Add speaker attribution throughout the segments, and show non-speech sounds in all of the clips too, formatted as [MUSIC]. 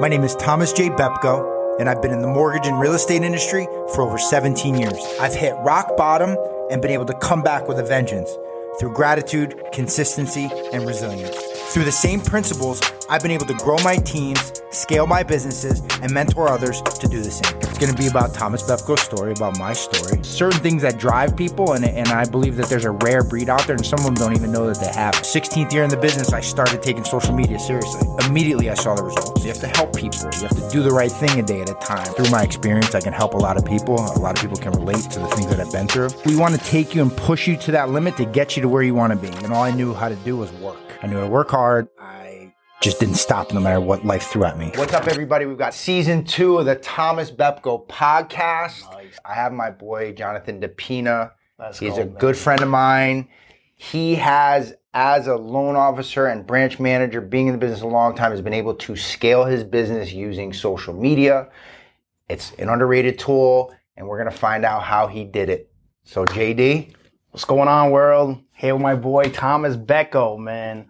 Speaker 1: My name is Thomas J. Bepko, and I've been in the mortgage and real estate industry for over 17 years. I've hit rock bottom and been able to come back with a vengeance through gratitude, consistency, and resilience. Through the same principles, I've been able to grow my teams, scale my businesses, and mentor others to do the same. It's going to be about Thomas Bepko's story, about my story, certain things that drive people, and, and I believe that there's a rare breed out there, and some of them don't even know that they have. 16th year in the business, I started taking social media seriously. Immediately, I saw the results. You have to help people. You have to do the right thing a day at a time. Through my experience, I can help a lot of people. A lot of people can relate to the things that I've been through. We want to take you and push you to that limit to get you to where you want to be. And all I knew how to do was work. I knew how to work hard. I just didn't stop no matter what life threw at me. What's up, everybody? We've got season two of the Thomas Bepko podcast. I have my boy Jonathan DePina.
Speaker 2: Let's
Speaker 1: He's
Speaker 2: go,
Speaker 1: a
Speaker 2: man.
Speaker 1: good friend of mine. He has, as a loan officer and branch manager, being in the business a long time, has been able to scale his business using social media. It's an underrated tool, and we're gonna find out how he did it. So, JD,
Speaker 2: What's going on, world? Here with my boy Thomas Bepko, man.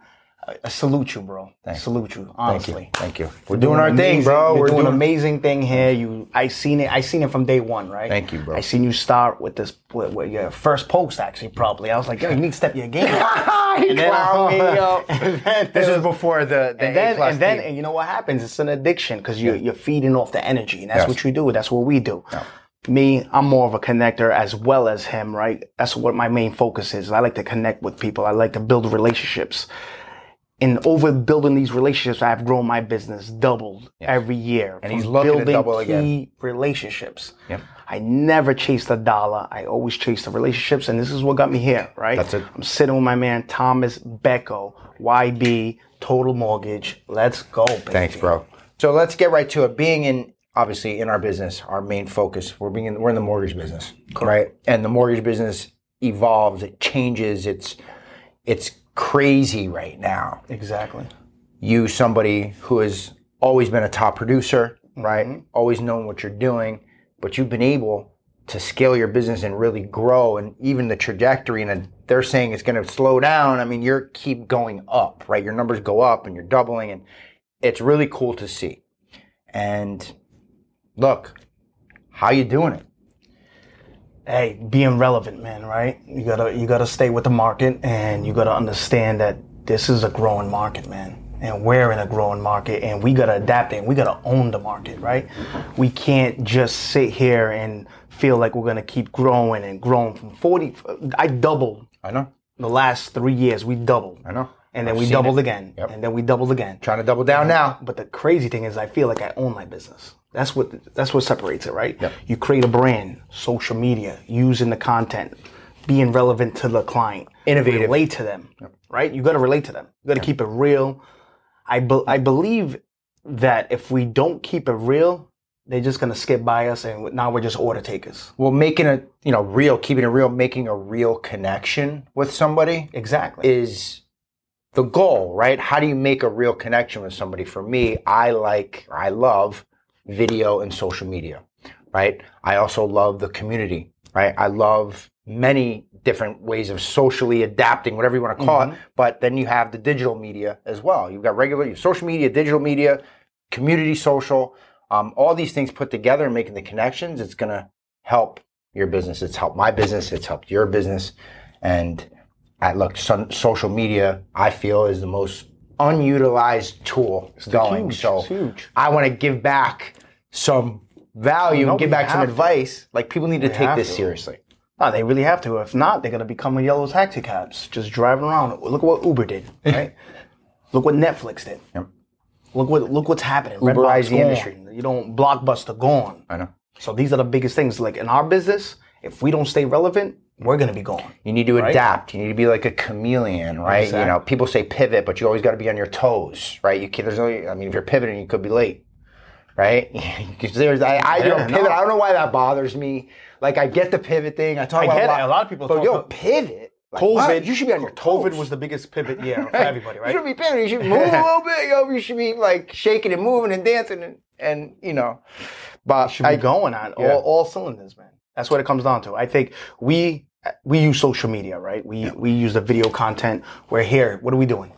Speaker 2: I, salute you, bro.
Speaker 1: Thanks.
Speaker 2: Salute you,
Speaker 1: thank
Speaker 2: honestly.
Speaker 1: you, thank you. We're doing our thing, bro.
Speaker 2: You're
Speaker 1: We're
Speaker 2: doing,
Speaker 1: doing
Speaker 2: an amazing thing here. You, I seen it. I seen it from day one, right?
Speaker 1: Thank you, bro.
Speaker 2: I seen you start with this, with, with your first post, actually, probably. I was like, yo, you need to step your game [LAUGHS]
Speaker 1: and
Speaker 2: then-
Speaker 1: then, [LAUGHS]
Speaker 2: and then-
Speaker 1: this was before the, the
Speaker 2: and then, and then, and you know what happens? It's an addiction because you're, you're feeding off the energy, and that's
Speaker 1: Yes.
Speaker 2: what you do. That's what we do. Me, I'm more of a connector as well as him, right? That's what my main focus is. I like to connect with people. I like to build relationships. And over building these relationships, I've grown my business doubled every year.
Speaker 1: And he's looking to
Speaker 2: building
Speaker 1: double
Speaker 2: key
Speaker 1: again.
Speaker 2: relationships.
Speaker 1: Yep.
Speaker 2: I never chased a dollar. I always chased the relationships, and this is what got me here, right?
Speaker 1: That's it.
Speaker 2: I'm sitting with my man Thomas Bepko, YB, Total Mortgage. Let's go, baby.
Speaker 1: Thanks, bro. So let's get right to it. Being in obviously in our business, our main focus, we're being in, we're in the mortgage business, right? And the mortgage business evolves, it changes, it's it's crazy right now.
Speaker 2: Exactly.
Speaker 1: You somebody who has always been a top producer, mm-hmm. right? Always known what you're doing, but you've been able to scale your business and really grow and even the trajectory and they're saying it's going to slow down. I mean, you're keep going up, right? Your numbers go up and you're doubling and it's really cool to see. And look, how you doing it?
Speaker 2: Hey, being relevant, man, right? You gotta you gotta stay with the market and you gotta understand that this is a growing market, man. And we're in a growing market and we gotta adapt and we gotta own the market, right? We can't just sit here and feel like we're gonna keep growing and growing from 40 I doubled
Speaker 1: I know.
Speaker 2: the last three years, we doubled.
Speaker 1: I know.
Speaker 2: And then
Speaker 1: I've
Speaker 2: we doubled
Speaker 1: it.
Speaker 2: again.
Speaker 1: Yep.
Speaker 2: And then we doubled again.
Speaker 1: Trying to double down now.
Speaker 2: But the crazy thing is, I feel like I own my business. That's what that's what separates it, right?
Speaker 1: Yep.
Speaker 2: You create a brand, social media, using the content, being relevant to the client,
Speaker 1: Innovative.
Speaker 2: relate to them, right? You got to relate to them. You got to keep it real. I be, I believe that if we don't keep it real, they're just gonna skip by us, and now we're just order takers.
Speaker 1: Well, making it, you know, real, keeping it real, making a real connection with somebody
Speaker 2: Exactly.
Speaker 1: is the goal, right? How do you make a real connection with somebody? For me, I like, I love video and social media, right? I also love the community, right? I love many different ways of socially adapting, whatever you want to call it. But then you have the digital media as well. You've got regular you social media, digital media, community social, um, all these things put together and making the connections. It's going to help your business. It's helped my business. It's helped your business. And I look, son, social media, I feel, is the most unutilized tool going.
Speaker 2: huge.
Speaker 1: So
Speaker 2: huge.
Speaker 1: I want to give back some value and give back some
Speaker 2: to.
Speaker 1: advice. Like people need to take this
Speaker 2: to.
Speaker 1: seriously.
Speaker 2: No, they really have to. If not, they're gonna become a yellow taxi cabs, just driving around. Look what Uber did, [LAUGHS] right? look what Netflix did.
Speaker 1: Yep.
Speaker 2: Look what look what's happening.
Speaker 1: Uberize the industry.
Speaker 2: You don't blockbuster gone.
Speaker 1: I know.
Speaker 2: So these are the biggest things. Like in our business, if we don't stay relevant, we're gonna be gone.
Speaker 1: You need to adapt. You need to be like a chameleon, right? You know, people say pivot, but you always got to be on your toes, right? You can't, there's only, I mean, if you're pivoting, you could be late, right? [LAUGHS] there's, I, I
Speaker 2: Yeah,
Speaker 1: don't pivot.
Speaker 2: no.
Speaker 1: I don't know why that bothers me. Like, I get the pivot thing. I talk
Speaker 2: I
Speaker 1: about
Speaker 2: get
Speaker 1: a lot,
Speaker 2: it. A lot of people
Speaker 1: but
Speaker 2: talk
Speaker 1: yo,
Speaker 2: about-
Speaker 1: pivot. Like,
Speaker 2: COVID?
Speaker 1: You should be on your toes.
Speaker 2: COVID was the biggest pivot year [LAUGHS] for everybody, right?
Speaker 1: You should be pivoting. You should move a little bit. Yo, you should be like shaking and moving and dancing and, and you know. But
Speaker 2: should be
Speaker 1: I,
Speaker 2: going on
Speaker 1: yeah.
Speaker 2: all, all cylinders, man. That's what it comes down to. I think we we use social media, right? We we use the video content. We're here. What are we doing?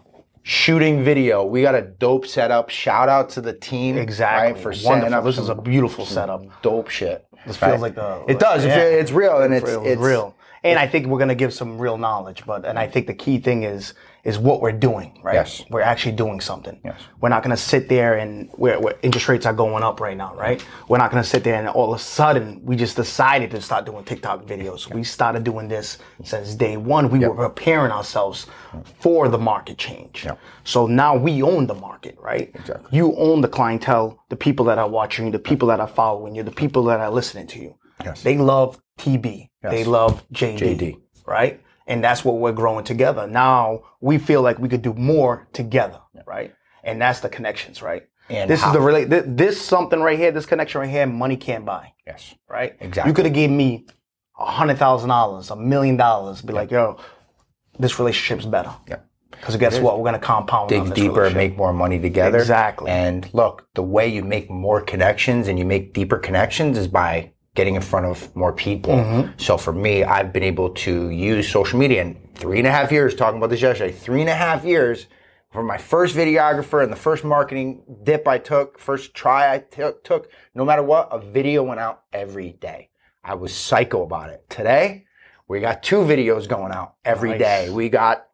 Speaker 1: shooting video. We got a dope setup. Shout out to the team.
Speaker 2: Exactly.
Speaker 1: Right, for
Speaker 2: Wonderful.
Speaker 1: setting up
Speaker 2: This is a beautiful setup.
Speaker 1: dope shit.
Speaker 2: This
Speaker 1: Right.
Speaker 2: feels like the.
Speaker 1: It does.
Speaker 2: Yeah.
Speaker 1: It's real and it's
Speaker 2: real,
Speaker 1: it's
Speaker 2: real. And I think we're gonna give some real knowledge, but and I think the key thing is is what we're doing, right?
Speaker 1: Yes.
Speaker 2: We're actually doing something.
Speaker 1: Yes.
Speaker 2: We're not gonna sit there and where, interest rates are going up right now, right? We're not gonna sit there and all of a sudden we just decided to start doing TikTok videos. We started doing this since day one. We were preparing ourselves for the market change.
Speaker 1: Yep.
Speaker 2: So now we own the market, right?
Speaker 1: Exactly.
Speaker 2: You own the clientele, the people that are watching you, the people that are following you, the people that are listening to you.
Speaker 1: Yes.
Speaker 2: They love TB. They love JD,
Speaker 1: JD.
Speaker 2: Right? And that's what we're growing together. Now we feel like we could do more together, right? And that's the connections, right?
Speaker 1: And
Speaker 2: this
Speaker 1: how-
Speaker 2: is the relate. This, this something right here, this connection right here, money can't buy,
Speaker 1: Yes.
Speaker 2: right?
Speaker 1: Exactly.
Speaker 2: You could have gave me a hundred thousand dollars, a million dollars, be like, yo, this relationship's better.
Speaker 1: Yeah.
Speaker 2: Because guess what? We're gonna compound. on
Speaker 1: dig
Speaker 2: this
Speaker 1: deeper make more money together.
Speaker 2: Exactly.
Speaker 1: And look, the way you make more connections and you make deeper connections is by getting in front of more people.
Speaker 2: Mm-hmm.
Speaker 1: So for me, I've been able to use social media in three and a half years, talking about this yesterday, three and a half years from my first videographer and the first marketing dip I took, first try I t- took, no matter what, a video went out every day. I was psycho about it. Today, we got two videos going out every
Speaker 2: Nice.
Speaker 1: day. We got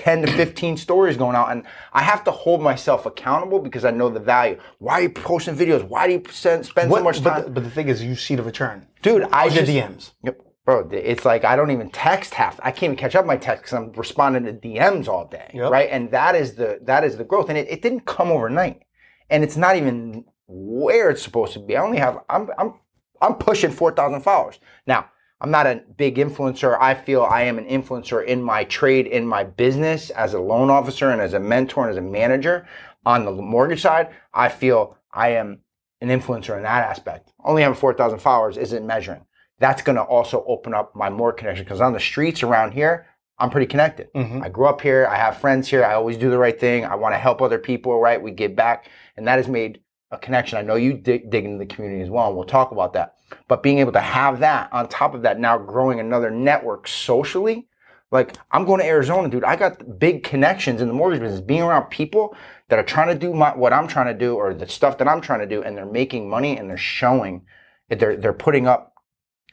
Speaker 1: 10 to 15 stories going out and I have to hold myself accountable because I know the value. Why are you posting videos? Why do you spend, spend so
Speaker 2: What-
Speaker 1: much
Speaker 2: but,
Speaker 1: time?
Speaker 2: the, but the thing is, you see the return.
Speaker 1: Dude, I
Speaker 2: How's your DMs?
Speaker 1: Yep. Bro, it's like I don't even text half. I can't even catch up my text because I'm responding to DMs all day,
Speaker 2: Yep.
Speaker 1: right? And that is the that is the growth, and it, it didn't come overnight, and it's not even where it's supposed to be. I only have I'm I'm I'm pushing four thousand followers now. I'm not a big influencer. I feel I am an influencer in my trade, in my business as a loan officer and as a mentor and as a manager. On the mortgage side, I feel I am an influencer in that aspect. Only having 4,000 followers isn't measuring. That's going to also open up my more connection because on the streets around here, I'm pretty connected.
Speaker 2: Mhm.
Speaker 1: I grew up here. I have friends here. I always do the right thing. I want to help other people, right? We give back. And that has made a connection. I know you dig, dig into the community as well, and we'll talk about that. But being able to have that on top of that, now growing another network socially, like I'm going to Arizona, dude. I got big connections in the mortgage business, being around people that are trying to do my, what I'm trying to do or the stuff that I'm trying to do, and they're making money and they're showing, that they're they're putting up.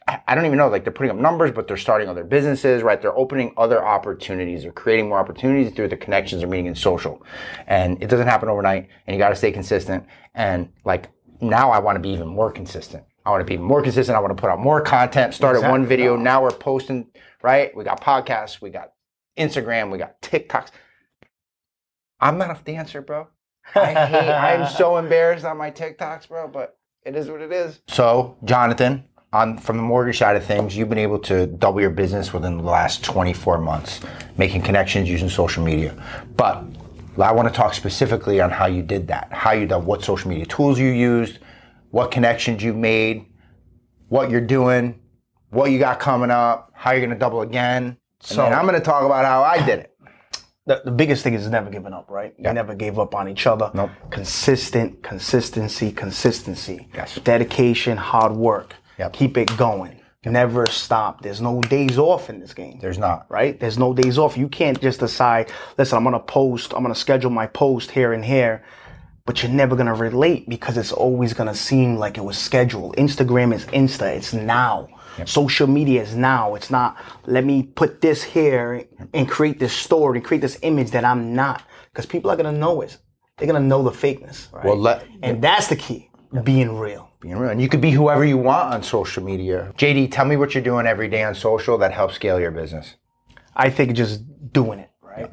Speaker 1: I I don't even know, like they're putting up numbers, but they're starting other businesses, right? They're opening other opportunities. They're creating more opportunities through the connections they're meeting in social, and it doesn't happen overnight. And you got to stay consistent. And like now, I want to be even more consistent. I want to be more consistent. I want to put out more content. Started one video. Now we're posting. Right? We got podcasts. We got Instagram. We got TikToks. I'm not a dancer, bro. I hate. I'm so [LAUGHS] embarrassed on my TikToks, bro. But it is what it is. So, Jonathan, on from the mortgage side of things, you've been able to double your business within the last 24 months, making connections using social media. But I want to talk specifically on how you did that, how you done, what social media tools you used, what connections you've made, what you're doing, what you got coming up, how you're going to double again.
Speaker 2: So-
Speaker 1: I'm going to talk about how I did it.
Speaker 2: the, the biggest thing is never giving up, right?
Speaker 1: Yeah.
Speaker 2: We never gave up on each other.
Speaker 1: Nope.
Speaker 2: Consistent, consistency, consistency.
Speaker 1: Yes.
Speaker 2: Dedication, hard work.
Speaker 1: Yep.
Speaker 2: Keep it going. Never stop. There's no days off in this game.
Speaker 1: There's not.
Speaker 2: right? There's no days off. You can't just decide, listen, I'm gonna post, I'm gonna schedule my post here and here, but you're never gonna relate because it's always gonna seem like it was scheduled. Instagram is Insta, it's now. Social media is now. It's not, let me put this here and create this story and create this image that I'm not. Because people are gonna know it. They're gonna know the fakeness, right?
Speaker 1: Well, let-
Speaker 2: and that's the key, being real.
Speaker 1: being real. And you could be whoever you want on social media. JD, tell me what you're doing every day on social that helps scale your business.
Speaker 2: I think just doing it, right?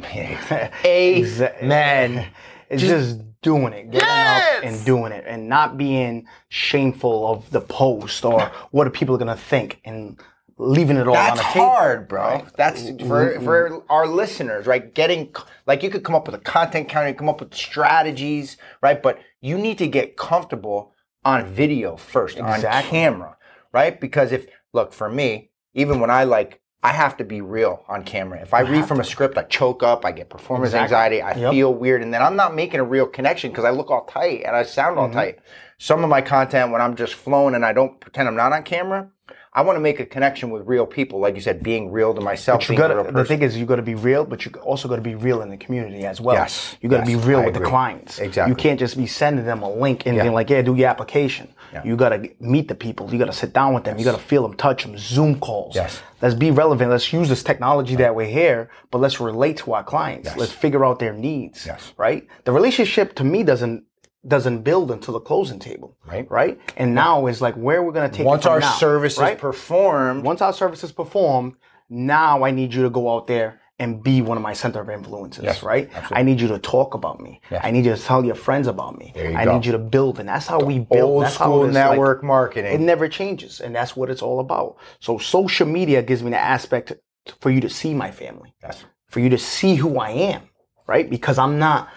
Speaker 2: [LAUGHS]
Speaker 1: Amen. [LAUGHS]
Speaker 2: It's just, doing it, getting
Speaker 1: Yes!
Speaker 2: up and doing it, and not being shameful of the post or what are people gonna think, and leaving it all on
Speaker 1: That's
Speaker 2: the table.
Speaker 1: hard, bro. That's mm-hmm. for for our listeners, right? Getting like you could come up with a content counter, you come up with strategies, right? But you need to get comfortable on video first, on
Speaker 2: Exactly.
Speaker 1: camera, right? Because if look for me, even when I like, I have to be real on camera. If I read from a script, I choke up, I get performance
Speaker 2: Exactly.
Speaker 1: anxiety, I
Speaker 2: Yep.
Speaker 1: feel weird, and then I'm not making a real connection because I look all tight and I sound
Speaker 2: Mm-hmm.
Speaker 1: all tight. Some of my content, when I'm just flowing and I don't pretend I'm not on camera, I want to make a connection with real people, like you said, being real to myself.
Speaker 2: You gotta, the thing is, you got to be real, but you also got to be real in the community as well.
Speaker 1: Yes,
Speaker 2: you got to
Speaker 1: yes,
Speaker 2: be real
Speaker 1: I
Speaker 2: with the clients.
Speaker 1: Exactly.
Speaker 2: You can't just be sending them a link and being like, "Yeah, do your application." Yeah. You got to meet the people. You got to sit down with them. You got to feel them, touch them. Zoom calls.
Speaker 1: Yes.
Speaker 2: Let's be relevant. Let's use this technology that we're here, but let's relate to our clients. Yes. Let's figure out their needs.
Speaker 1: Yes.
Speaker 2: Right. The relationship to me doesn't doesn't build until the closing table.
Speaker 1: Right.
Speaker 2: Right. And now is like where we're gonna take it
Speaker 1: Once our
Speaker 2: now,
Speaker 1: service
Speaker 2: right?
Speaker 1: is performed,
Speaker 2: once our services perform, now I need you to go out there and be one of my center of influences,
Speaker 1: Yes,
Speaker 2: right? I need you to talk about me. I need you to tell your friends about me.
Speaker 1: There you
Speaker 2: I
Speaker 1: go.
Speaker 2: need you to build, and that's how we build.
Speaker 1: old
Speaker 2: that's how
Speaker 1: school
Speaker 2: is, like,
Speaker 1: network marketing.
Speaker 2: it never changes, and that's what it's all about. So social media gives me the aspect for you to see my family,
Speaker 1: Yes.
Speaker 2: for you to see who I am, right? Because I'm not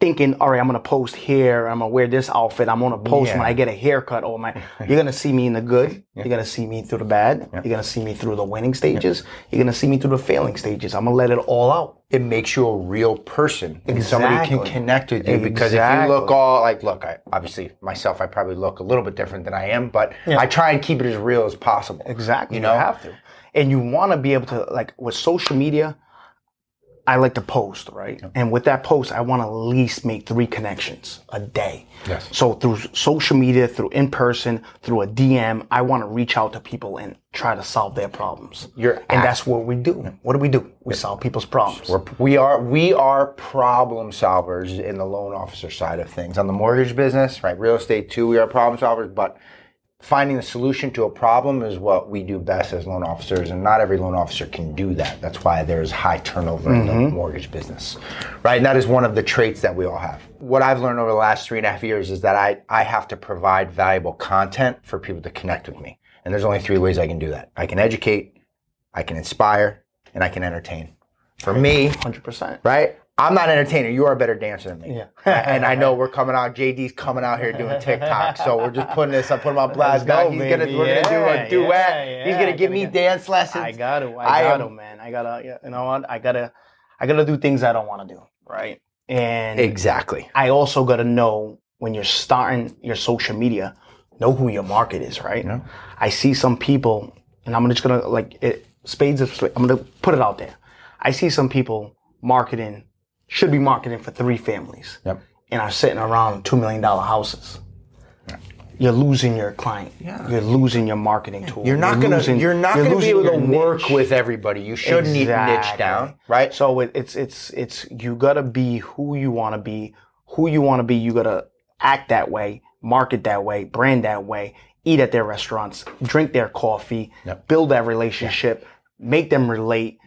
Speaker 2: thinking, all right, I'm gonna post here, I'm gonna wear this outfit, I'm gonna post
Speaker 1: Yeah.
Speaker 2: when I get a haircut or my you're gonna see me in the good, you're gonna see me through the bad, you're gonna see me through the winning stages, you're gonna see me through the failing stages. I'm gonna let it all out.
Speaker 1: it makes you a real person. And somebody can connect with you. Because if you look all like look I obviously myself I probably look a little bit different than I am but I try and keep it as real as possible.
Speaker 2: Exactly.
Speaker 1: You
Speaker 2: You,
Speaker 1: know?
Speaker 2: have to. And you wanna be able to like with social media, I like to post, right? And with that post, I want to at least make three connections a day.
Speaker 1: Yes.
Speaker 2: So through social media, through in person, through a DM, I want to reach out to people and try to solve their problems.
Speaker 1: You're
Speaker 2: and
Speaker 1: act-
Speaker 2: that's what we do. What do we do? We solve people's problems.
Speaker 1: We're, we are we are problem solvers in the loan officer side of things on the mortgage business right real estate too we are problem solvers but finding the solution to a problem is what we do best as loan officers and not every loan officer can do that. That's why there's high turnover in the mm-hmm. mortgage business right? And that is one of the traits that we all have. What i've learned over the last three and a half years is that i, I have to provide valuable content for people to connect with me. And there's only three ways i can do that. I can educate i can inspire and i can entertain. For me
Speaker 2: 100%.
Speaker 1: right? I'm not an entertainer. You are a better dancer than me.
Speaker 2: Yeah.
Speaker 1: and I know we're coming out. JD's coming out here doing TikTok, so we're just putting this. I put him on blast.
Speaker 2: Go.
Speaker 1: He's gonna we're gonna do
Speaker 2: Yeah,
Speaker 1: a duet.
Speaker 2: yeah,
Speaker 1: He's gonna give me
Speaker 2: get-
Speaker 1: dance lessons.
Speaker 2: I got to.
Speaker 1: I
Speaker 2: got to, man. I got to, you know what? I got to, I got to do things I don't want to do, right? And
Speaker 1: exactly.
Speaker 2: I also got to know when you're starting your social media, know who your market is, right?
Speaker 1: Yeah.
Speaker 2: I see some people, and I'm just gonna like it, spades of. I'm gonna put it out there. I see some people marketing should be marketing for three families,
Speaker 1: Yep.
Speaker 2: and are sitting around two million dollar houses. You're losing your client.
Speaker 1: Yeah.
Speaker 2: You're losing your marketing tool.
Speaker 1: You're not gonna. you're not
Speaker 2: you're
Speaker 1: gonna be able to work
Speaker 2: niche.
Speaker 1: with everybody. You should need to niche down, right?
Speaker 2: So it, it's it's it's you gotta be who you want to be. Who you want to be, you gotta act that way, market that way, brand that way, eat at their restaurants, drink their coffee,
Speaker 1: Yep.
Speaker 2: build that relationship, make them relate,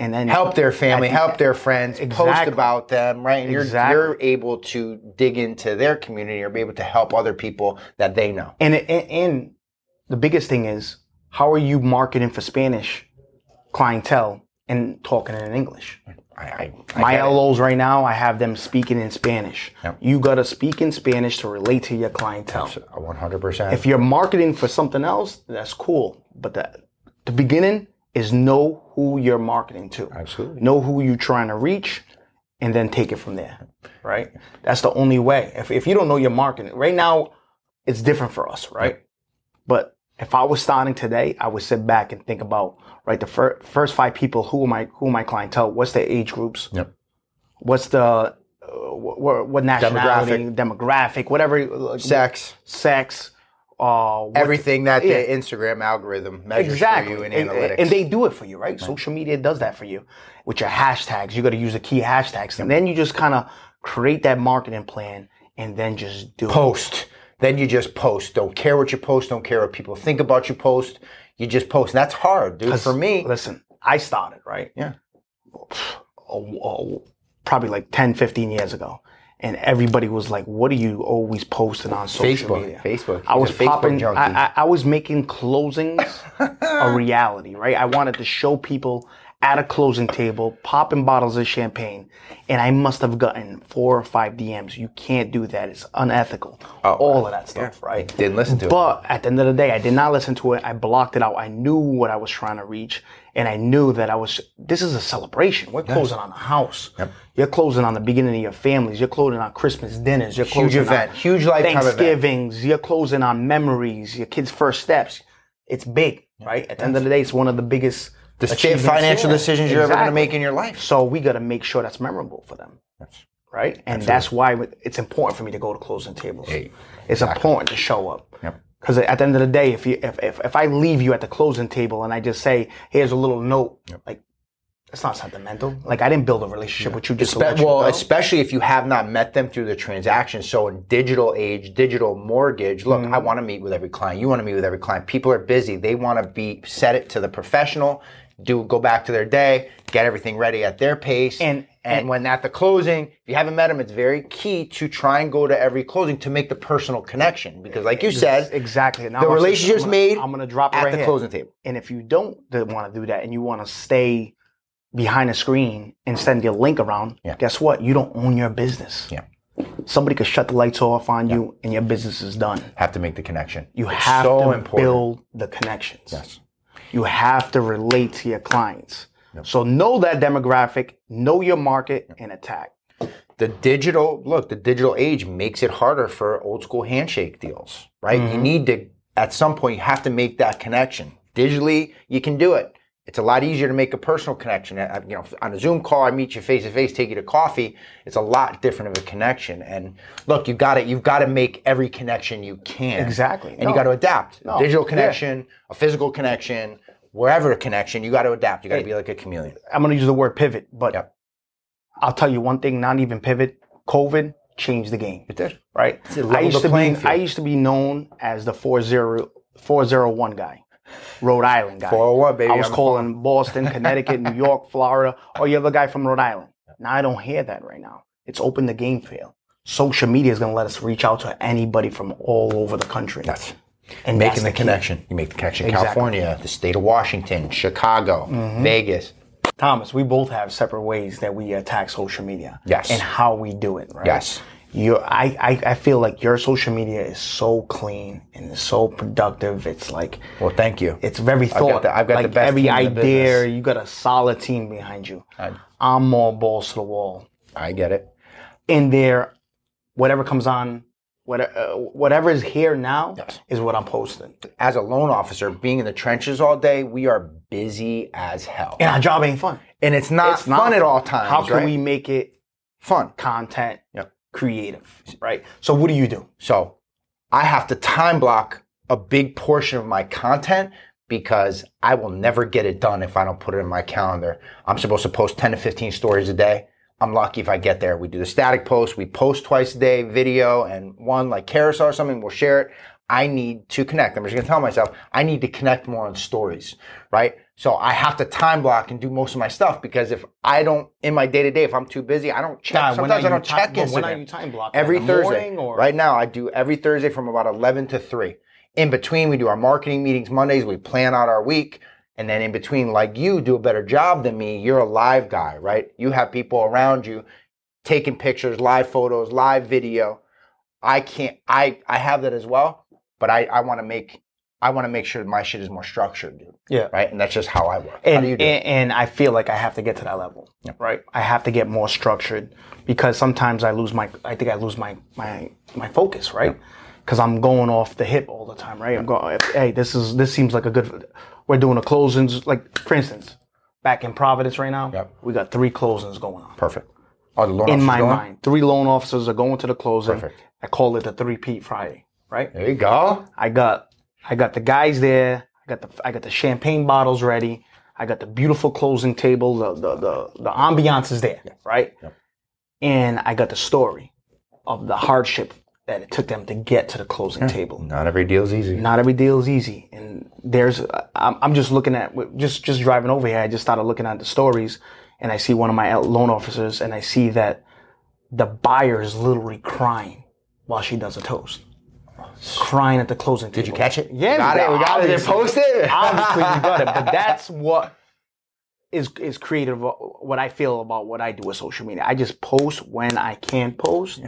Speaker 2: and then
Speaker 1: help their family,
Speaker 2: the-
Speaker 1: help their friends, post about them, right? And you're you're able to dig into their community or be able to help other people that they know.
Speaker 2: And, and and the biggest thing is how are you marketing for Spanish clientele and talking in English?
Speaker 1: I, I, I
Speaker 2: My. LOs right now, I have them speaking in Spanish.
Speaker 1: Yep.
Speaker 2: You gotta speak in Spanish to relate to your clientele.
Speaker 1: One hundred percent.
Speaker 2: If you're marketing for something else, that's cool. But the, the beginning is know who you're marketing to.
Speaker 1: Absolutely.
Speaker 2: Know who you're trying to reach and then take it from there. Right? That's the only way. If, if you don't know your marketing, right now, it's different for us, right? But if I was starting today, I would sit back and think about, right, the fir- first five people, who my, who my clientele? What's their age groups?
Speaker 1: Yep.
Speaker 2: What's the, uh, what, what nationality, demographic, whatever, like,
Speaker 1: Sex,
Speaker 2: sex, uh,
Speaker 1: everything that
Speaker 2: yeah.
Speaker 1: the Instagram algorithm measures
Speaker 2: exactly,
Speaker 1: for you in
Speaker 2: and,
Speaker 1: analytics.
Speaker 2: and they do it for you, right? Social media does that for you with your hashtags. You got to use the key hashtags, and then you just kind of create that marketing plan, and then just do it.
Speaker 1: post. Then you just post. Don't care what you post. Don't care what people think about your post. You just post. And that's hard, dude. For me,
Speaker 2: Listen, I started right.
Speaker 1: Yeah.
Speaker 2: Oh, oh, probably like 10, 15 years ago. And everybody was like, "What are you always posting on social
Speaker 1: Facebook,
Speaker 2: media?"
Speaker 1: Facebook.
Speaker 2: I was
Speaker 1: Facebook
Speaker 2: popping. I, I, I was making closings [LAUGHS] a reality, right? I wanted to show people at a closing table, popping bottles of champagne, and I must have gotten four or five DMs. You can't do that; it's unethical. Oh. All of that stuff, right?
Speaker 1: Didn't listen to it.
Speaker 2: But at the end of the day, I did not listen to it. I blocked it out. I knew what I was trying to reach, and I knew that I was. This is a celebration. We're closing on a house. Yep. You're closing on the beginning of your families. You're closing on Christmas dinners. You're closing
Speaker 1: event.
Speaker 2: on
Speaker 1: Huge lifetime event.
Speaker 2: Thanksgivings. You're closing on memories. Your kids' first steps. It's big. right? At the end of the day, it's one of the biggest
Speaker 1: The sta- financial decisions you're ever going to make in your life.
Speaker 2: So we got to make sure that's memorable for them,
Speaker 1: Yes.
Speaker 2: right? And that's why it's important for me to go to closing tables.
Speaker 1: Hey,
Speaker 2: it's important to show up.
Speaker 1: Yep.
Speaker 2: Because at the end of the day, if you if, if if I leave you at the closing table and I just say, "Here's a little note," like it's not sentimental. Like I didn't build a relationship with you just
Speaker 1: Espe-
Speaker 2: you
Speaker 1: well,
Speaker 2: go.
Speaker 1: especially if you have not met them through the transaction. So in digital age, digital mortgage, look,
Speaker 2: Mm-hmm.
Speaker 1: I want to meet with every client. You want to meet with every client. People are busy. They want to be set it to the professional, do go back to their day, get everything ready at their pace.
Speaker 2: And-
Speaker 1: and,
Speaker 2: and-
Speaker 1: when at the closing, if you haven't met them, it's very key to try and go to every closing to make the personal connection. Because like you said,
Speaker 2: exactly.
Speaker 1: The relationship's
Speaker 2: I'm gonna-
Speaker 1: made
Speaker 2: I'm going to drop it
Speaker 1: at
Speaker 2: right
Speaker 1: the
Speaker 2: here.
Speaker 1: closing table.
Speaker 2: And if you don't want to do that and you want to stay behind a screen and send your link around,
Speaker 1: Yeah.
Speaker 2: guess what? You don't own your business.
Speaker 1: Yeah.
Speaker 2: Somebody could shut the lights off on you and your business is done.
Speaker 1: Have to make the connection.
Speaker 2: You
Speaker 1: It's
Speaker 2: have
Speaker 1: so
Speaker 2: to
Speaker 1: important.
Speaker 2: build the connections.
Speaker 1: Yes.
Speaker 2: You have to relate to your clients. So know that demographic, know your market, and attack.
Speaker 1: the digital look the digital age makes it harder for old school handshake deals right? You mm-hmm. need to at some point you have to make that connection. Digitally you can do it it's a lot easier to make a personal connection you know on a zoom call i meet you face to face take you to coffee it's a lot different of a connection and look you got it you've got to make every connection you can
Speaker 2: Exactly.
Speaker 1: and you
Speaker 2: No.
Speaker 1: got to adapt
Speaker 2: No.
Speaker 1: digital
Speaker 2: Yeah.
Speaker 1: connection a physical connection wherever a connection you got to adapt you got to be like a chameleon
Speaker 2: I'm going to use the word pivot, but
Speaker 1: Yep.
Speaker 2: I'll tell you one thing, not even pivot, COVID changed the game.
Speaker 1: it did
Speaker 2: right? I used to be
Speaker 1: field.
Speaker 2: I used to be known as the 40, 401 guy, Rhode Island guy.
Speaker 1: 401 baby
Speaker 2: I was
Speaker 1: I'm a
Speaker 2: calling oh Boston, Connecticut, New York, [LAUGHS] Florida. Oh, you're the guy from Rhode Island. Now I don't hear that right now. It's opened the game field. Social media is going to let us reach out to anybody from all over the country.
Speaker 1: Yes.
Speaker 2: and
Speaker 1: making
Speaker 2: that's
Speaker 1: the connection. You make the connection.
Speaker 2: Exactly.
Speaker 1: California, the state of Washington, Chicago, mm-hmm. Vegas.
Speaker 2: Thomas, we both have separate ways that we attack social media.
Speaker 1: Yes.
Speaker 2: And how we do it, right?
Speaker 1: Yes.
Speaker 2: You, I, I, I feel like your social media is so clean and so productive. It's like,
Speaker 1: Well, thank you.
Speaker 2: It's very thought.
Speaker 1: the- I've got the best
Speaker 2: every
Speaker 1: team in the
Speaker 2: idea, you got a solid team behind you.
Speaker 1: I,
Speaker 2: I'm more balls to the wall.
Speaker 1: I get it.
Speaker 2: In there, whatever comes on, whatever, uh, whatever is here now
Speaker 1: Yes.
Speaker 2: is what I'm posting.
Speaker 1: As a loan officer, being in the trenches all day, we are busy as hell.
Speaker 2: And our job ain't fun.
Speaker 1: And it's not
Speaker 2: It's not
Speaker 1: fun at all times.
Speaker 2: How can
Speaker 1: right?
Speaker 2: we make it
Speaker 1: fun?
Speaker 2: content
Speaker 1: Yep.
Speaker 2: Creative, right? So what do you do?
Speaker 1: So I have to time block a big portion of my content because I will never get it done if I don't put it in my calendar. I'm supposed to post 10 to 15 stories a day. I'm lucky if I get there. We do the static post. We post twice a day, video and one like carousel or something. We'll share it. I need to connect. I'm just to tell myself I need to connect more on stories, right? So I have to time block and do most of my stuff because if I don't in my day to day, if I'm too busy, I don't check. Sometimes I don't
Speaker 2: ti-
Speaker 1: check Instagram.
Speaker 2: when are you time blocking?
Speaker 1: Every Thursday.
Speaker 2: or-
Speaker 1: Right now, I do every Thursday from about 11 to 3. In between, we do our marketing meetings Mondays. We plan out our week. And then in between, like you do a better job than me, you're a live guy, right? You have people around you taking pictures, live photos, live video. I can't, I, I have that as well, but I, I want to make, I want to make sure my shit is more structured, dude.
Speaker 2: Yeah.
Speaker 1: Right. And that's just how I work. how
Speaker 2: and,
Speaker 1: do you do?
Speaker 2: and, and I feel like I have to get to that level, Yeah. right? I have to get more structured because sometimes I lose my, I think I lose my my my focus, right? Because I'm going off the hip all the time, right? I'm going, hey, this is this seems like a good. We're doing a closings, like for instance, back in Providence right now,
Speaker 1: Yep.
Speaker 2: we got three closings going on.
Speaker 1: Perfect. Oh, the loan
Speaker 2: In my
Speaker 1: going?
Speaker 2: mind, three loan officers are going to the closing.
Speaker 1: Perfect.
Speaker 2: I call it the three Pete Friday, right?
Speaker 1: There you go.
Speaker 2: I got I got the guys there. I got the I got the champagne bottles ready. I got the beautiful closing table. The the the, the ambiance is there, right?
Speaker 1: Yep.
Speaker 2: And I got the story of the hardship that it took them to get to the closing table.
Speaker 1: Not every deal's easy.
Speaker 2: Not every deal is easy, and there's I'm, I'm just looking at just just driving over here. I just started looking at the stories, and I see one of my loan officers, and I see that the buyer is literally crying while she does a toast, crying at the closing table.
Speaker 1: Did you catch it?
Speaker 2: Yeah,
Speaker 1: We got
Speaker 2: we
Speaker 1: it. We got it. Post it.
Speaker 2: Obviously, we got it, but [LAUGHS] that's what is is creative. Uh, what I feel about what I do with social media, I just post when I can post,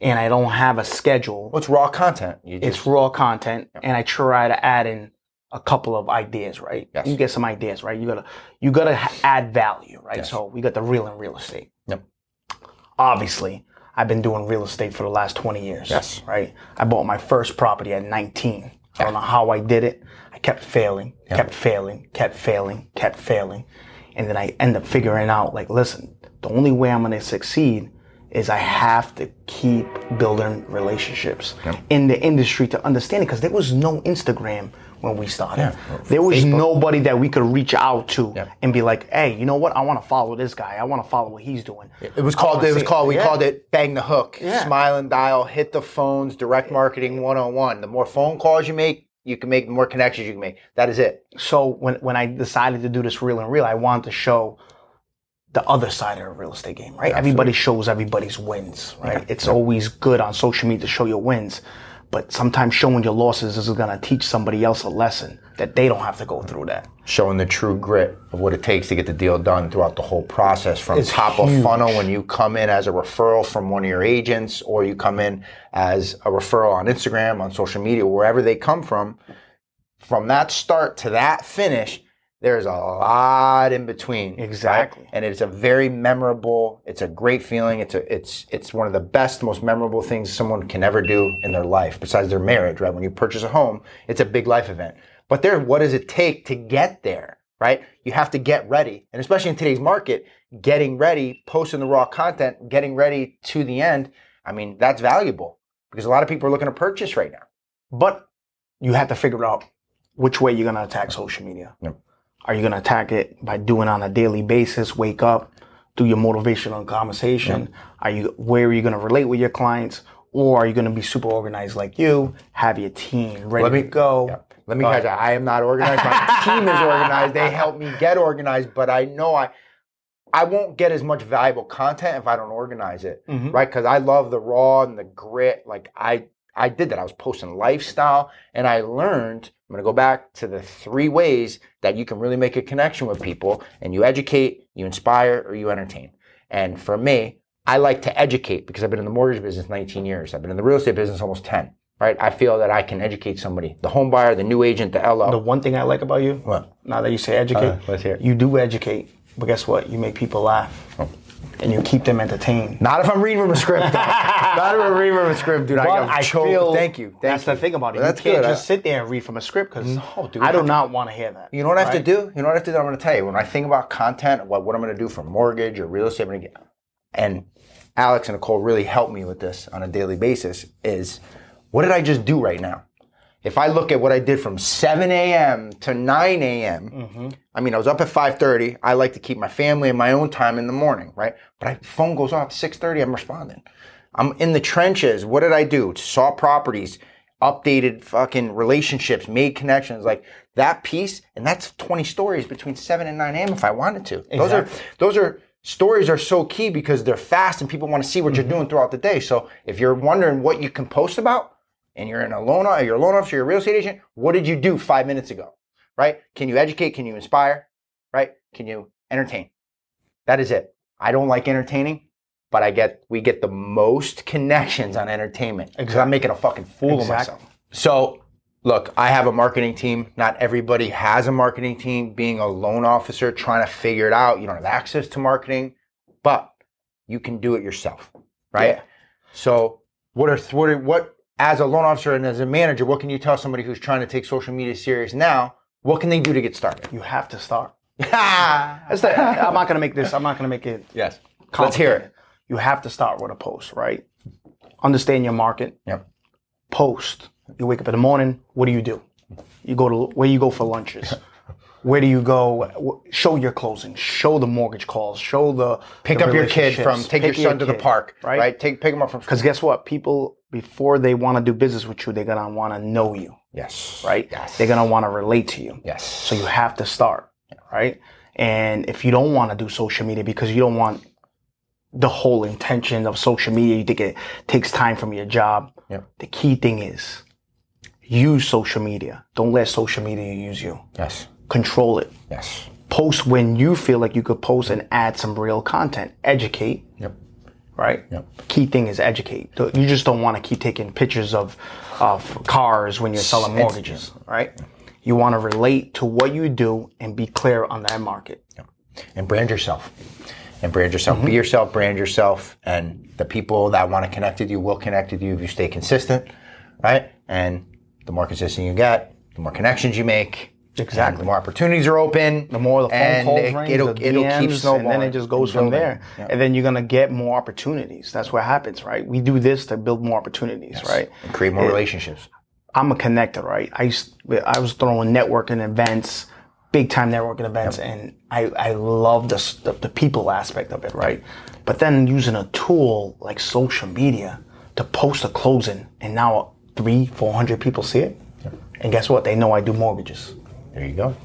Speaker 2: and I don't have a schedule.
Speaker 1: What's raw content? Just,
Speaker 2: It's raw content, and I try to add in a couple of ideas. Right?
Speaker 1: Yes.
Speaker 2: You get some ideas, right? You gotta you gotta add value, right?
Speaker 1: Yes.
Speaker 2: So we got the real and real estate.
Speaker 1: Yep.
Speaker 2: Obviously, I've been doing real estate for the last twenty years.
Speaker 1: Yes.
Speaker 2: Right. I bought my first property at nineteen. I don't know how I did it. I kept failing, kept failing, kept failing, kept failing. And then I end up figuring out like, listen, the only way I'm going to succeed is I have to keep building relationships in the industry to understand it because there was no Instagram when we started.
Speaker 1: Yeah.
Speaker 2: There was
Speaker 1: Facebook.
Speaker 2: nobody that we could reach out to
Speaker 1: Yeah.
Speaker 2: and be like, hey, you know what? I want to follow this guy. I want to follow what he's doing.
Speaker 1: It was called. It was called. We
Speaker 2: Yeah.
Speaker 1: called it bang the hook.
Speaker 2: Yeah.
Speaker 1: Smile and dial. Hit the phones. Direct marketing 101. The more phone calls you make, you can make. The more connections you can make. That is it.
Speaker 2: so when when I decided to do this real and real, I wanted to show the other side of the real estate game, right? Everybody shows everybody's wins, right? It's always good on social media to show your wins, but sometimes showing your losses is going to teach somebody else a lesson that they don't have to go through that.
Speaker 1: Showing the true grit of what it takes to get the deal done throughout the whole process, from
Speaker 2: It's
Speaker 1: top
Speaker 2: huge.
Speaker 1: of funnel when you come in as a referral from one of your agents, or you come in as a referral on Instagram, on social media, wherever they come from. From that start to that finish, there's a lot in between. right?
Speaker 2: Exactly.
Speaker 1: And it's a very memorable, it's a great feeling. It's a it's it's one of the best, most memorable things someone can ever do in their life, besides their marriage, right? When you purchase a home, it's a big life event. But there, what does it take to get there? Right? You have to get ready. And especially in today's market, getting ready, posting the raw content, getting ready to the end, I mean, that's valuable because a lot of people are looking to purchase right now.
Speaker 2: But you have to figure out which way you're going to attack social media.
Speaker 1: Yep.
Speaker 2: Are you going to attack it by doing on a daily basis, wake up, do your motivational conversation? Are you where are you going to relate with your clients? Or are you going to be super organized like you, have your team ready
Speaker 1: Let me-
Speaker 2: to go?
Speaker 1: Yeah. Let me catch you. I am not organized. My [LAUGHS] team is organized. They help me get organized, but I know I I won't get as much valuable content if I don't organize it.
Speaker 2: Mhm.
Speaker 1: Right? Because I love the raw and the grit. Like I I did that. I was posting lifestyle and I learned, I'm gonna go back to the three ways that you can really make a connection with people and you educate, you inspire, or you entertain. And for me, I like to educate because I've been in the mortgage business 19 years. I've been in the real estate business almost 10. Right? I feel that I can educate somebody, the home buyer, the new agent, the LO.
Speaker 2: The one thing I like about you,
Speaker 1: What?
Speaker 2: now that you say educate,
Speaker 1: Uh, let's hear it.
Speaker 2: you do educate, but guess what? You make people laugh.
Speaker 1: Oh.
Speaker 2: And you keep them entertained.
Speaker 1: Not if I'm reading from a script. [LAUGHS] Not if I'm reading from a script, dude. I,
Speaker 2: But
Speaker 1: got
Speaker 2: I
Speaker 1: choked.
Speaker 2: feel
Speaker 1: Thank you. Thank
Speaker 2: that's
Speaker 1: you.
Speaker 2: the thing about it.
Speaker 1: Well,
Speaker 2: you
Speaker 1: that's
Speaker 2: can't
Speaker 1: good.
Speaker 2: just
Speaker 1: I-
Speaker 2: sit there and read from a script because
Speaker 1: No, dude.
Speaker 2: I do not want to hear that.
Speaker 1: You know what I have to do? You know what I have to do? I'm going to tell you. When I think about content, what, what I'm going to do for mortgage or real estate, I'm going to get, and Alex and Nicole really help me with this on a daily basis is what did I just do right now? If I look at what I did from 7 a.m. to 9 a.m.,
Speaker 2: Mm-hmm.
Speaker 1: I mean, I was up at 5.30. I like to keep my family and my own time in the morning, right? But I, phone goes off 6.30, I'm responding. I'm in the trenches. What did I do? Saw properties, updated fucking relationships, made connections, like that piece. And that's 20 stories between 7 and 9 a.m. if I wanted to. Those are, those are, stories are so key because they're fast and people want to see what
Speaker 2: Mm-hmm.
Speaker 1: you're doing throughout the day. So if you're wondering what you can post about and you're in a loan, a loan officer, you're a real estate agent, what did you do five minutes ago? Right? Can you educate? Can you inspire? Right? Can you entertain? That is it. I don't like entertaining, but I get we get the most [LAUGHS] connections on entertainment because I'm making a fucking fool
Speaker 2: Exactly.
Speaker 1: of myself. So, look, I have a marketing team. Not everybody has a marketing team. Being a loan officer, trying to figure it out, you don't have access to marketing, but you can do it yourself, right?
Speaker 2: Yeah.
Speaker 1: So, what are what are, what as a loan officer and as a manager, what can you tell somebody who's trying to take social media serious now? What can they do to get started?
Speaker 2: You have to start. [LAUGHS] That's the, I'm not gonna make this. I'm not gonna make it. Yes.
Speaker 1: Let's hear it.
Speaker 2: You have to start with a post, right? Understand your market.
Speaker 1: Yep.
Speaker 2: Post. You wake up in the morning. What do you do? You go to where you go for lunches. [LAUGHS] Where do you go? Show your closing. Show the mortgage calls. Show the
Speaker 1: Pick
Speaker 2: the
Speaker 1: up your kid from take your son to the park, right?
Speaker 2: right?
Speaker 1: Take pick him up from
Speaker 2: Because guess what? People before they want to do business with you, they're gonna want to know you,
Speaker 1: yes,
Speaker 2: right?
Speaker 1: Yes,
Speaker 2: They're gonna want to relate to you.
Speaker 1: yes.
Speaker 2: So you have to start, right? And if you don't want to do social media because you don't want the whole intention of social media, you think it takes time from your job.
Speaker 1: Yep.
Speaker 2: The key thing is use social media. Don't let social media use you.
Speaker 1: yes,
Speaker 2: Control it.
Speaker 1: yes.
Speaker 2: Post when you feel like you could post and add some real content. Educate,
Speaker 1: Yep,
Speaker 2: right?
Speaker 1: yep.
Speaker 2: Key thing is educate. You just don't want to keep taking pictures of of cars when you're selling mortgages, right? You want to relate to what you do and be clear on that market. Yep.
Speaker 1: And brand yourself. And brand yourself.
Speaker 2: Mm-hmm.
Speaker 1: Be yourself. Brand yourself. And the people that want to connect with you will connect with you if you stay consistent, right? And the more consistent you get, the more connections you make.
Speaker 2: Exactly.
Speaker 1: and The more opportunities are open.
Speaker 2: the more the phone calls
Speaker 1: it,
Speaker 2: ring,
Speaker 1: it'll,
Speaker 2: the
Speaker 1: it'll
Speaker 2: DMs,
Speaker 1: keep snowballing.
Speaker 2: and then it just goes from there.
Speaker 1: Yeah.
Speaker 2: And then you're gonna get more opportunities. That's what happens, right? We do this to build more opportunities, right?
Speaker 1: And create more
Speaker 2: It-
Speaker 1: relationships.
Speaker 2: I'm a connector, right? I used, I was throwing networking events, big time networking events, and I, I love the, the the people aspect of it, right? But then using a tool like social media to post a closing, and now three, four hundred people see it, and guess what? They know I do mortgages.
Speaker 1: There you go.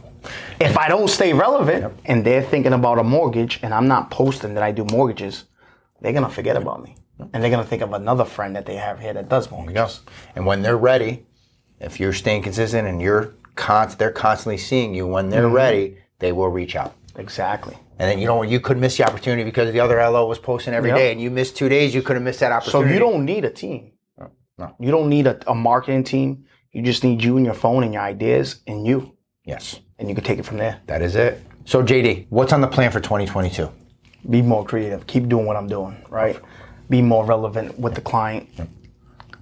Speaker 2: If I don't stay relevant and they're thinking about a mortgage and I'm not posting that I do mortgages, they're gonna forget about me. And they're gonna think of another friend that they have here that does mortgages.
Speaker 1: Yes. And when they're ready, if you're staying consistent and you're con- they're constantly seeing you, when they're
Speaker 2: Mm-hmm.
Speaker 1: ready, they will reach out.
Speaker 2: Exactly.
Speaker 1: And then you know you could miss the opportunity because the other LO was posting every day,
Speaker 2: Yep.
Speaker 1: and you missed two days. You could have missed that opportunity.
Speaker 2: So you don't need a team.
Speaker 1: no.
Speaker 2: You don't need a, a marketing team. You just need you and your phone and your ideas and you.
Speaker 1: Yes,
Speaker 2: And you can take it from there.
Speaker 1: that is it. So JD, what's on the plan for 2022?
Speaker 2: Be more creative. Keep doing what I'm doing, right? Be more relevant with the client.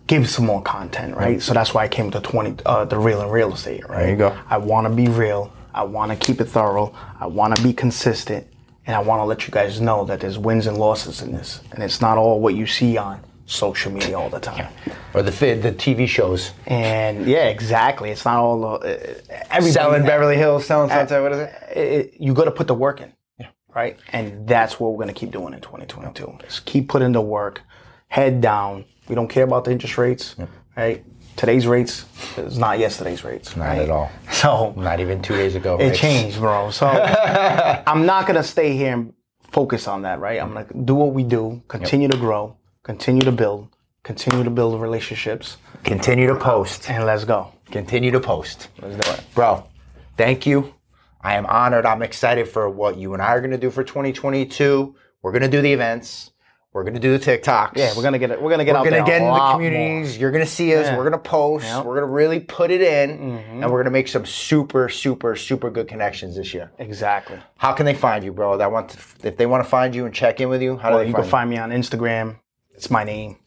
Speaker 2: Give some more content, right? So that's why I came to 20, uh, the real and real estate, right?
Speaker 1: There you go.
Speaker 2: I want to be real. I want to keep it thorough. I want to be consistent. And I want to let you guys know that there's wins and losses in this. And it's not all what you see on social media all the time.
Speaker 1: Or the the TV shows?
Speaker 2: And yeah, exactly. It's not all uh, everybody.
Speaker 1: Selling Beverly Hills, selling Sunset. What is it?
Speaker 2: it, you got to put the work in. Right. And that's what we're going to keep doing in 2022. Just keep putting the work, head down. We don't care about the interest rates. Right. Today's rates is not yesterday's rates.
Speaker 1: Not
Speaker 2: right?
Speaker 1: at all.
Speaker 2: So
Speaker 1: Not even two days ago.
Speaker 2: it
Speaker 1: right?
Speaker 2: changed, bro. So [LAUGHS] I'm not going to stay here and focus on that. Right. I'm going to do what we do, continue to grow, continue to build, continue to build relationships,
Speaker 1: Continue to post.
Speaker 2: and let's go.
Speaker 1: Continue to post.
Speaker 2: Let's do it.
Speaker 1: Bro, thank you. I am honored. I'm excited for what you and I are going to do for 2022. We're going to do the events. We're going to do the TikToks.
Speaker 2: Yeah, we're gonna get it. We're gonna get
Speaker 1: We're
Speaker 2: out
Speaker 1: to get into the communities. You're going to see us.
Speaker 2: Yeah.
Speaker 1: We're going to post.
Speaker 2: Yep.
Speaker 1: We're going to really put it in.
Speaker 2: Mm-hmm.
Speaker 1: And we're going to make some super, super, super good connections this year.
Speaker 2: Exactly.
Speaker 1: How can they find you, bro? That want to, if they want to find you and check in with you, how do they
Speaker 2: you
Speaker 1: find
Speaker 2: can find me on Instagram. It's my name.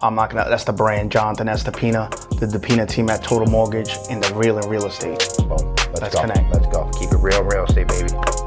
Speaker 2: I'm not gonna. That's the brand, Jonathan Estepina, the Depina team at Total Mortgage, and the Real and Real Estate.
Speaker 1: Boom. Let's,
Speaker 2: Let's
Speaker 1: go.
Speaker 2: connect.
Speaker 1: Let's go. Keep it real, real estate, baby.